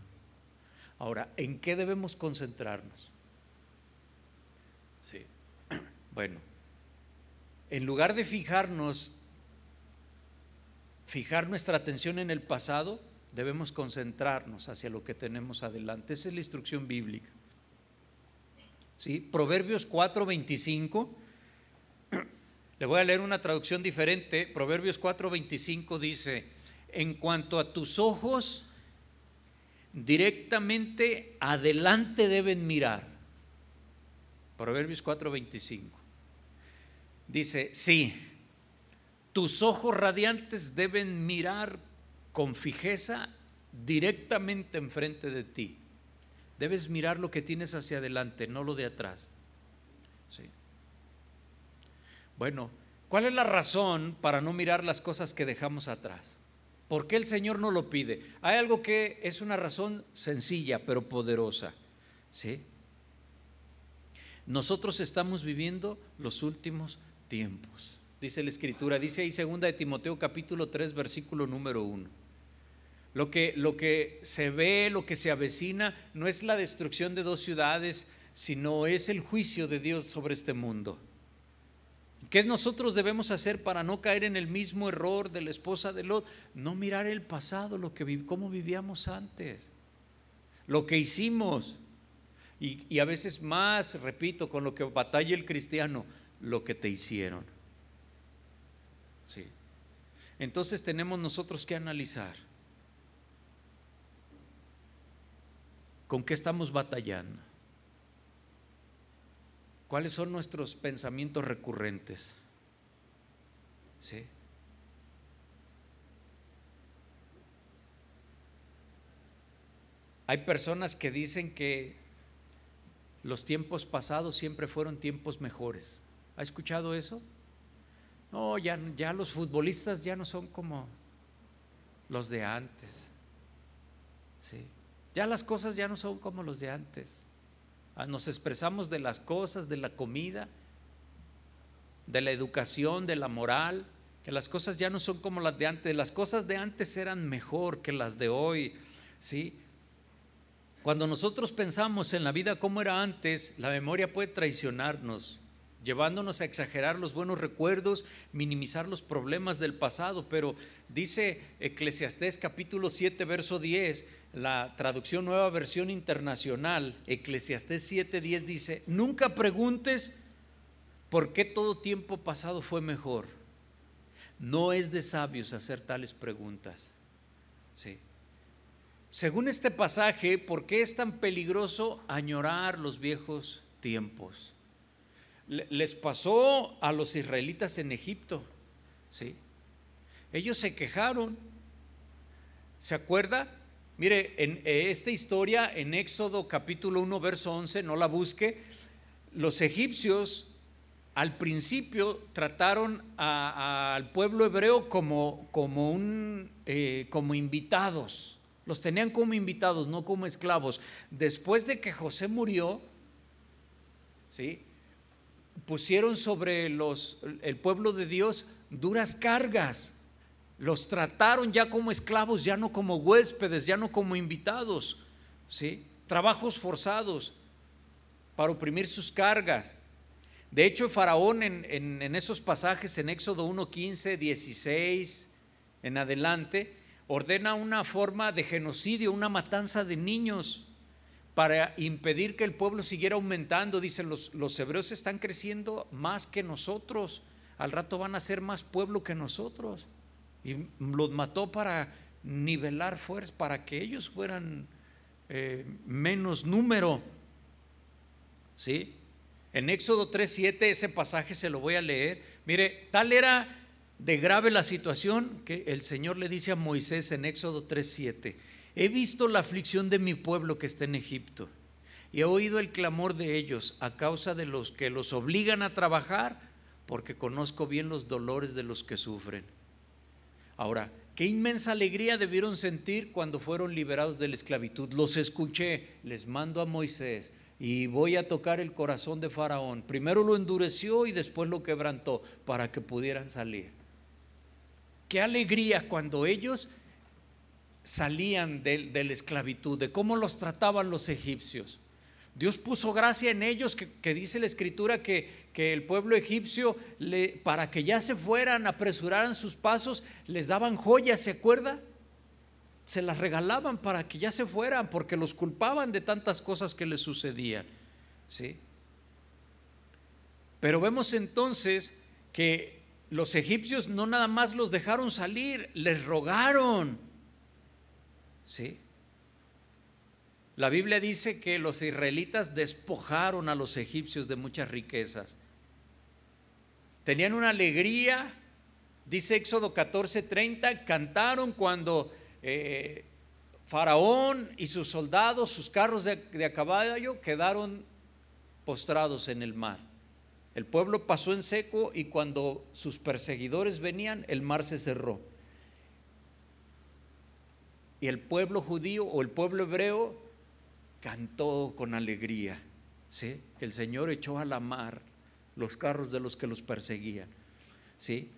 Ahora, ¿en qué debemos concentrarnos? Sí. Bueno, en lugar de fijarnos, fijar nuestra atención en el pasado, debemos concentrarnos hacia lo que tenemos adelante. Esa es la instrucción bíblica. ¿Sí? Proverbios 4:25. Le voy a leer una traducción diferente. Proverbios 4:25 dice, en cuanto a tus ojos, directamente adelante deben mirar. Proverbios 4:25. Dice, sí, tus ojos radiantes deben mirar con fijeza directamente enfrente de ti. Debes mirar lo que tienes hacia adelante, no lo de atrás. Sí. Bueno, ¿cuál es la razón para no mirar las cosas que dejamos atrás? ¿Por qué el Señor no lo pide? Hay algo que es una razón sencilla pero poderosa. ¿sí? Nosotros estamos viviendo los últimos tiempos. Dice la Escritura, dice ahí segunda de Timoteo capítulo 3 versículo número 1. Lo que, lo que se ve, lo que se avecina, no es la destrucción de dos ciudades, sino es el juicio de Dios sobre este mundo. ¿Qué nosotros debemos hacer para no caer en el mismo error de la esposa de Lot? No mirar el pasado, lo que cómo vivíamos antes, lo que hicimos. Y, y a veces más, repito, con lo que batalla el cristiano, lo que te hicieron. Sí. Entonces tenemos nosotros que analizar con qué estamos batallando. ¿Cuáles son nuestros pensamientos recurrentes? ¿Sí? Hay personas que dicen que los tiempos pasados siempre fueron tiempos mejores. ¿Ha escuchado eso? No, ya, los futbolistas ya no son como los de antes. ¿Sí? Ya las cosas ya no son como los de antes. Ah, nos expresamos de las cosas, de la comida, de la educación, de la moral, que las cosas ya no son como las de antes, las cosas de antes eran mejor que las de hoy, ¿sí? Cuando nosotros pensamos en la vida como era antes, la memoria puede traicionarnos. Llevándonos a exagerar los buenos recuerdos, minimizar los problemas del pasado, pero dice Eclesiastés capítulo 7, verso 10, la traducción nueva versión internacional, Eclesiastés 7, 10 dice, nunca preguntes por qué todo tiempo pasado fue mejor. No es de sabios hacer tales preguntas. Sí. Según este pasaje, ¿por qué es tan peligroso añorar los viejos tiempos? Les pasó a los israelitas en Egipto, ¿sí? Ellos se quejaron. ¿Se acuerda? Mire, en eh, esta historia, en Éxodo capítulo 1, verso 11, no la busque, los egipcios al principio trataron al pueblo hebreo como, como, un, eh, como invitados. Los tenían como invitados, no como esclavos. Después de que José murió, ¿sí? Pusieron sobre los, el pueblo de Dios duras cargas. Los trataron ya como esclavos, ya no como huéspedes, ya no como invitados. ¿sí? Trabajos forzados para oprimir sus cargas. De hecho, Faraón en, en, en esos pasajes, en Éxodo 1, 15, 16, en adelante, ordena una forma de genocidio, una matanza de niños para impedir que el pueblo siguiera aumentando. Dicen, los, los hebreos están creciendo más que nosotros, al rato van a ser más pueblo que nosotros. Y los mató para nivelar fuerzas, para que ellos fueran eh, menos número. ¿Sí? En Éxodo 3.7, ese pasaje se lo voy a leer. Mire, tal era de grave la situación que el Señor le dice a Moisés en Éxodo 3:7, he visto la aflicción de mi pueblo que está en Egipto y he oído el clamor de ellos a causa de los que los obligan a trabajar, porque conozco bien los dolores de los que sufren. Ahora, qué inmensa alegría debieron sentir cuando fueron liberados de la esclavitud. Los escuché, les mando a Moisés y voy a tocar el corazón de Faraón. Primero lo endureció y después lo quebrantó para que pudieran salir. Qué alegría cuando ellos salían de, la esclavitud, de cómo los trataban los egipcios. Dios puso gracia en ellos, que, dice la escritura que, que el pueblo egipcio, le, para que ya se fueran, apresuraran sus pasos, les daban joyas, ¿se acuerda? Se las regalaban para que ya se fueran, porque los culpaban de tantas cosas que les sucedían. ¿sí? Pero vemos entonces que los egipcios no nada más los dejaron salir, les rogaron. ¿Sí? La Biblia dice que los israelitas despojaron a los egipcios de muchas riquezas. Tenían una alegría, dice Éxodo 14:30, cantaron cuando eh, Faraón y sus soldados, sus carros de, de a caballo quedaron postrados en el mar. El pueblo pasó en seco y cuando sus perseguidores venían, el mar se cerró. Y el pueblo judío o el pueblo hebreo cantó con alegría. ¿sí? El Señor echó a la mar los carros de los que los perseguían. ¿sí?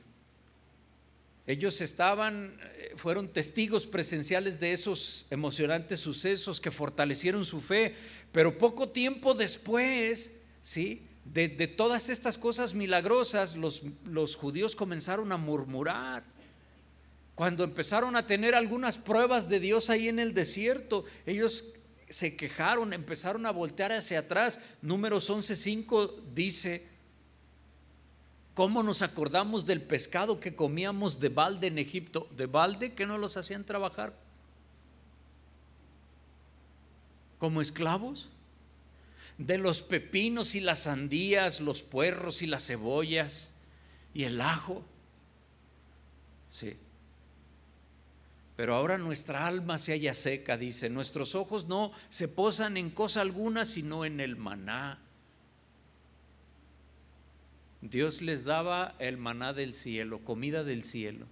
Ellos estaban, eh, fueron testigos presenciales de esos emocionantes sucesos que fortalecieron su fe, pero poco tiempo después, ¿sí? de, todas estas cosas milagrosas, los, los judíos comenzaron a murmurar. Cuando empezaron a tener algunas pruebas de Dios ahí en el desierto, ellos se quejaron, empezaron a voltear hacia atrás. Números 11:5 dice, ¿cómo nos acordamos del pescado que comíamos de balde en Egipto? ¿De balde que no los hacían trabajar como esclavos? de los pepinos y las sandías, los puerros y las cebollas y el ajo. Sí. Pero ahora nuestra alma se halla seca, dice, nuestros ojos no se posan en cosa alguna sino en el maná. Dios les daba el maná del cielo, comida del cielo.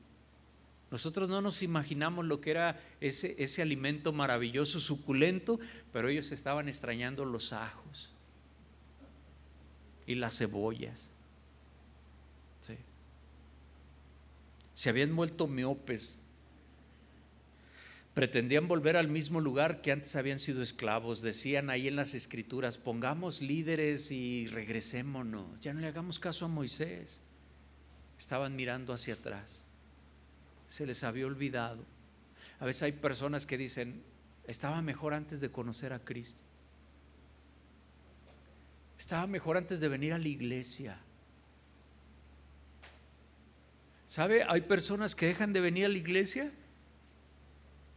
Nosotros no nos imaginamos lo que era ese, ese alimento maravilloso, suculento, pero ellos estaban extrañando los ajos y las cebollas. Se habían vuelto miopes. Pretendían volver al mismo lugar que antes habían sido esclavos. Decían ahí en las escrituras, pongamos líderes y regresémonos. Ya no le hagamos caso a Moisés. Estaban mirando hacia atrás. Se les había olvidado. A veces hay personas que dicen, estaba mejor antes de conocer a Cristo. Estaba mejor antes de venir a la iglesia. ¿Sabe? Hay personas que dejan de venir a la iglesia.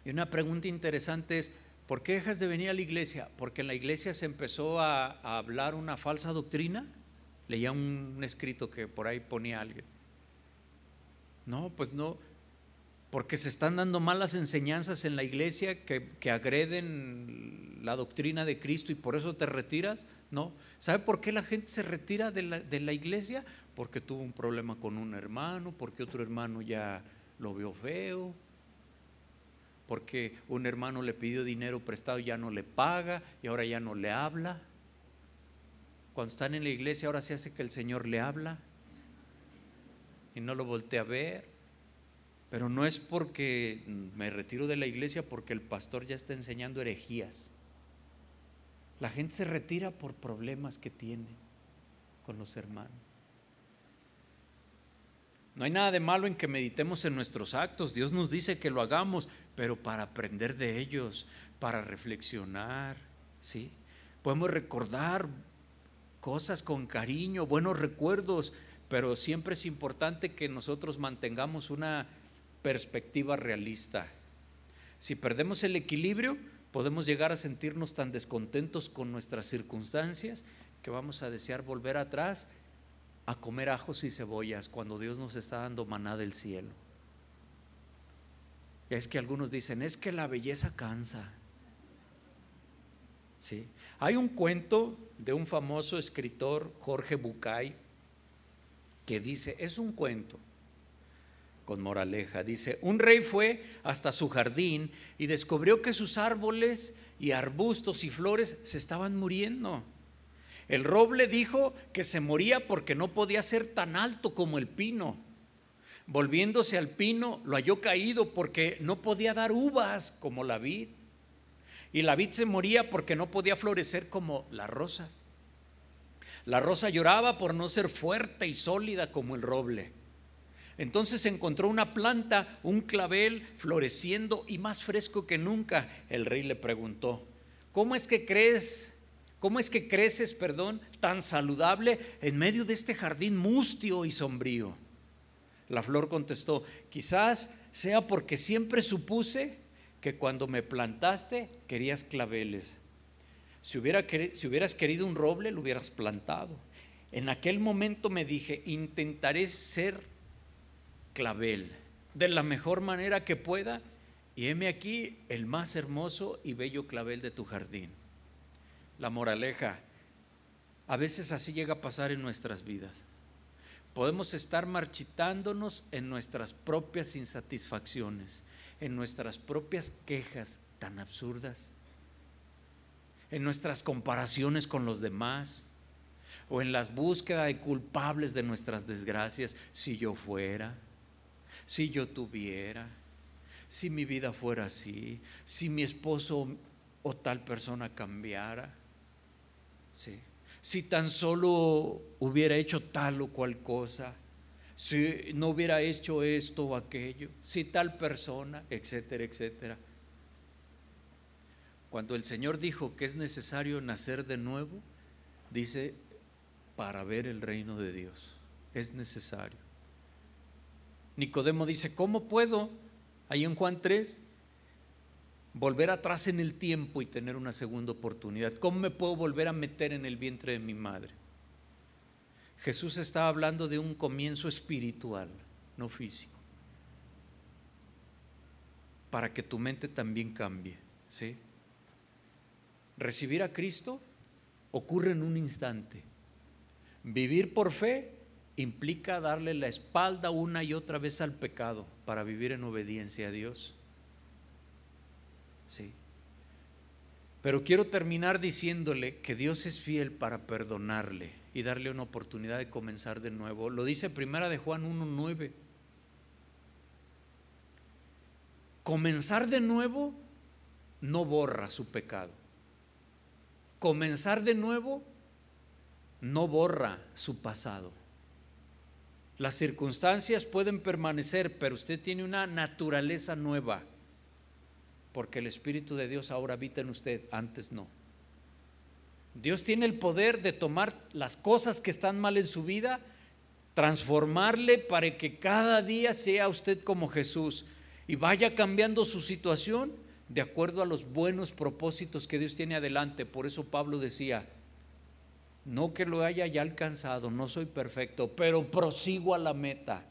Y una pregunta interesante es, ¿por qué dejas de venir a la iglesia? Porque en la iglesia se empezó a, hablar una falsa doctrina. Leía un, un escrito que por ahí ponía alguien. No, pues no, porque se están dando malas enseñanzas en la iglesia que, agreden la doctrina de Cristo y por eso te retiras. No. ¿Sabe por qué la gente se retira de la, de la iglesia? Porque tuvo un problema con un hermano, porque otro hermano ya lo vio feo, porque un hermano le pidió dinero prestado y ya no le paga y ahora ya no le habla. Cuando están en la iglesia ahora se hace que el Señor le habla y no lo voltea a ver. Pero no es porque me retiro de la iglesia porque el pastor ya está enseñando herejías. La gente se retira por problemas que tiene con los hermanos. No hay nada de malo en que meditemos en nuestros actos. Dios nos dice que lo hagamos, pero para aprender de ellos, para reflexionar, ¿sí? Podemos recordar cosas con cariño, buenos recuerdos, pero siempre es importante que nosotros mantengamos una perspectiva realista. Si perdemos el equilibrio, podemos llegar a sentirnos tan descontentos con nuestras circunstancias que vamos a desear volver atrás a comer ajos y cebollas cuando Dios nos está dando maná del cielo. Y es que algunos dicen, es que la belleza cansa. ¿Sí? Hay un cuento de un famoso escritor, Jorge Bucay, que dice, es un cuento, con moraleja. Dice, un rey fue hasta su jardín y descubrió que sus árboles y arbustos y flores se estaban muriendo. El roble dijo que se moría porque no podía ser tan alto como el pino. Volviéndose al pino, lo halló caído porque no podía dar uvas como la vid. Y la vid se moría porque no podía florecer como la rosa. La rosa lloraba por no ser fuerte y sólida como el roble. Entonces encontró una planta, un clavel, floreciendo y más fresco que nunca. El rey le preguntó, ¿cómo es que crees? ¿Cómo es que creces, perdón, tan saludable en medio de este jardín mustio y sombrío? La flor contestó, quizás sea porque siempre supuse que cuando me plantaste querías claveles. Si, si hubieras querido un roble, lo hubieras plantado. En aquel momento me dije, intentaré ser clavel de la mejor manera que pueda y heme aquí el más hermoso y bello clavel de tu jardín. La moraleja, a veces así llega a pasar en nuestras vidas. Podemos estar marchitándonos en nuestras propias insatisfacciones, en nuestras propias quejas tan absurdas, en nuestras comparaciones con los demás o en las búsquedas de culpables de nuestras desgracias, si yo fuera si yo tuviera, si mi vida fuera así, si mi esposo o tal persona cambiara, si tan solo hubiera hecho tal o cual cosa, si no hubiera hecho esto o aquello, si tal persona, etcétera, etcétera. Cuando el Señor dijo que es necesario nacer de nuevo, dice, para ver el reino de Dios, es necesario. Nicodemo dice, ¿cómo puedo, ahí en Juan 3, volver atrás en el tiempo y tener una segunda oportunidad? ¿Cómo me puedo volver a meter en el vientre de mi madre? Jesús estaba hablando de un comienzo espiritual, no físico, para que tu mente también cambie. ¿sí? Recibir a Cristo ocurre en un instante. Vivir por fe implica darle la espalda una y otra vez al pecado para vivir en obediencia a Dios. Sí. Pero quiero terminar diciéndole que Dios es fiel para perdonarle y darle una oportunidad de comenzar de nuevo. Lo dice primera de Juan 1:9. comenzar de nuevo no borra su pecado. Comenzar de nuevo no borra su pasado. Las circunstancias pueden permanecer, pero usted tiene una naturaleza nueva, porque el Espíritu de Dios ahora habita en usted, antes no. Dios tiene el poder de tomar las cosas que están mal en su vida, transformarle para que cada día sea usted como Jesús y vaya cambiando su situación de acuerdo a los buenos propósitos que Dios tiene adelante. Por eso Pablo decía, no que lo haya ya alcanzado, no soy perfecto, pero prosigo a la meta,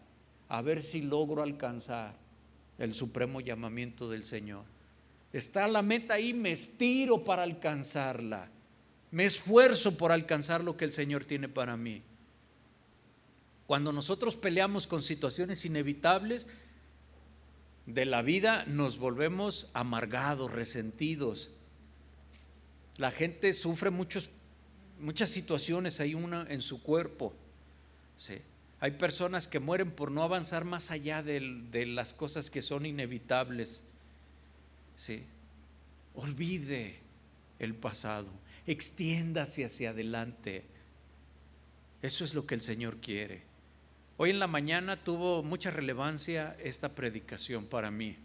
a ver si logro alcanzar el supremo llamamiento del Señor. Está la meta ahí, me estiro para alcanzarla, me esfuerzo por alcanzar lo que el Señor tiene para mí. Cuando nosotros peleamos con situaciones inevitables de la vida, nos volvemos amargados, resentidos. La gente sufre muchas situaciones hay una en su cuerpo. Hay personas que mueren por no avanzar más allá de, las cosas que son inevitables. ¿Sí? Olvide el pasado, extiéndase hacia adelante. Eso es lo que el Señor quiere. Hoy en la mañana tuvo mucha relevancia esta predicación para mí.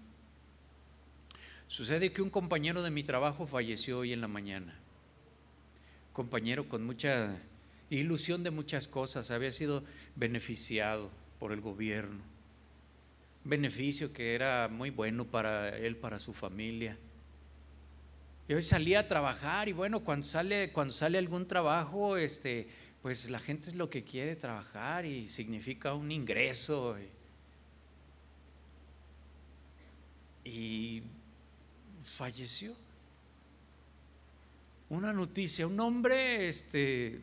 Sucede que un compañero de mi trabajo falleció hoy en la mañana compañero con mucha ilusión de muchas cosas, había sido beneficiado por el gobierno, beneficio que era muy bueno para él, para su familia. Y hoy salía a trabajar y bueno, cuando sale, cuando sale algún trabajo, este, pues la gente es lo que quiere trabajar y significa un ingreso. y falleció una noticia, un hombre este,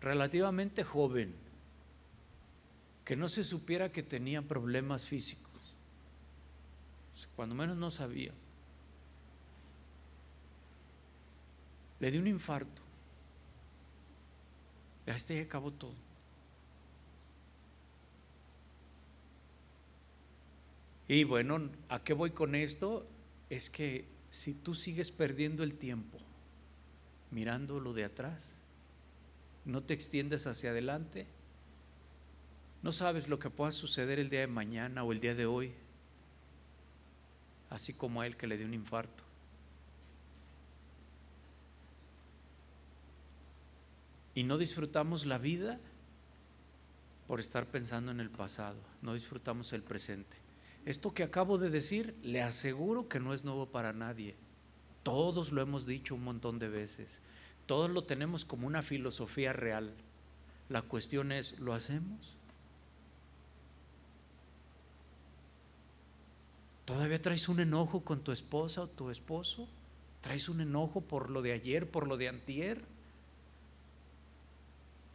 relativamente joven, que no se supiera que tenía problemas físicos, cuando menos no sabía. Le dio un infarto. Ya este acabó todo. Y bueno, ¿a qué voy con esto? Es que si tú sigues perdiendo el tiempo mirando lo de atrás, no te extiendes hacia adelante, no sabes lo que pueda suceder el día de mañana o el día de hoy, así como a él que le dio un infarto. Y no disfrutamos la vida por estar pensando en el pasado, no disfrutamos el presente. Esto que acabo de decir, le aseguro que no es nuevo para nadie. Todos lo hemos dicho un montón de veces. Todos lo tenemos como una filosofía real. La cuestión es, ¿lo hacemos? ¿Todavía traes un enojo con tu esposa o tu esposo? ¿Traes un enojo por lo de ayer, por lo de antier?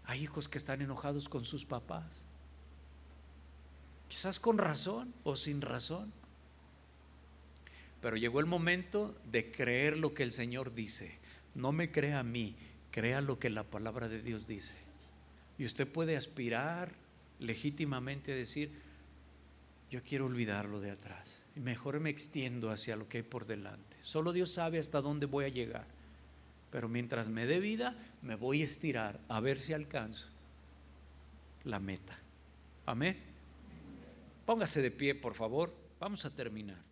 Hay hijos que están enojados con sus papás. Quizás con razón o sin razón. Pero llegó el momento de creer lo que el Señor dice. No me crea a mí, crea lo que la palabra de Dios dice. Y usted puede aspirar legítimamente a decir, yo quiero olvidarlo de atrás. Y mejor me extiendo hacia lo que hay por delante. Solo Dios sabe hasta dónde voy a llegar. Pero mientras me dé vida, me voy a estirar a ver si alcanzo la meta. Amén. Póngase de pie, por favor. Vamos a terminar.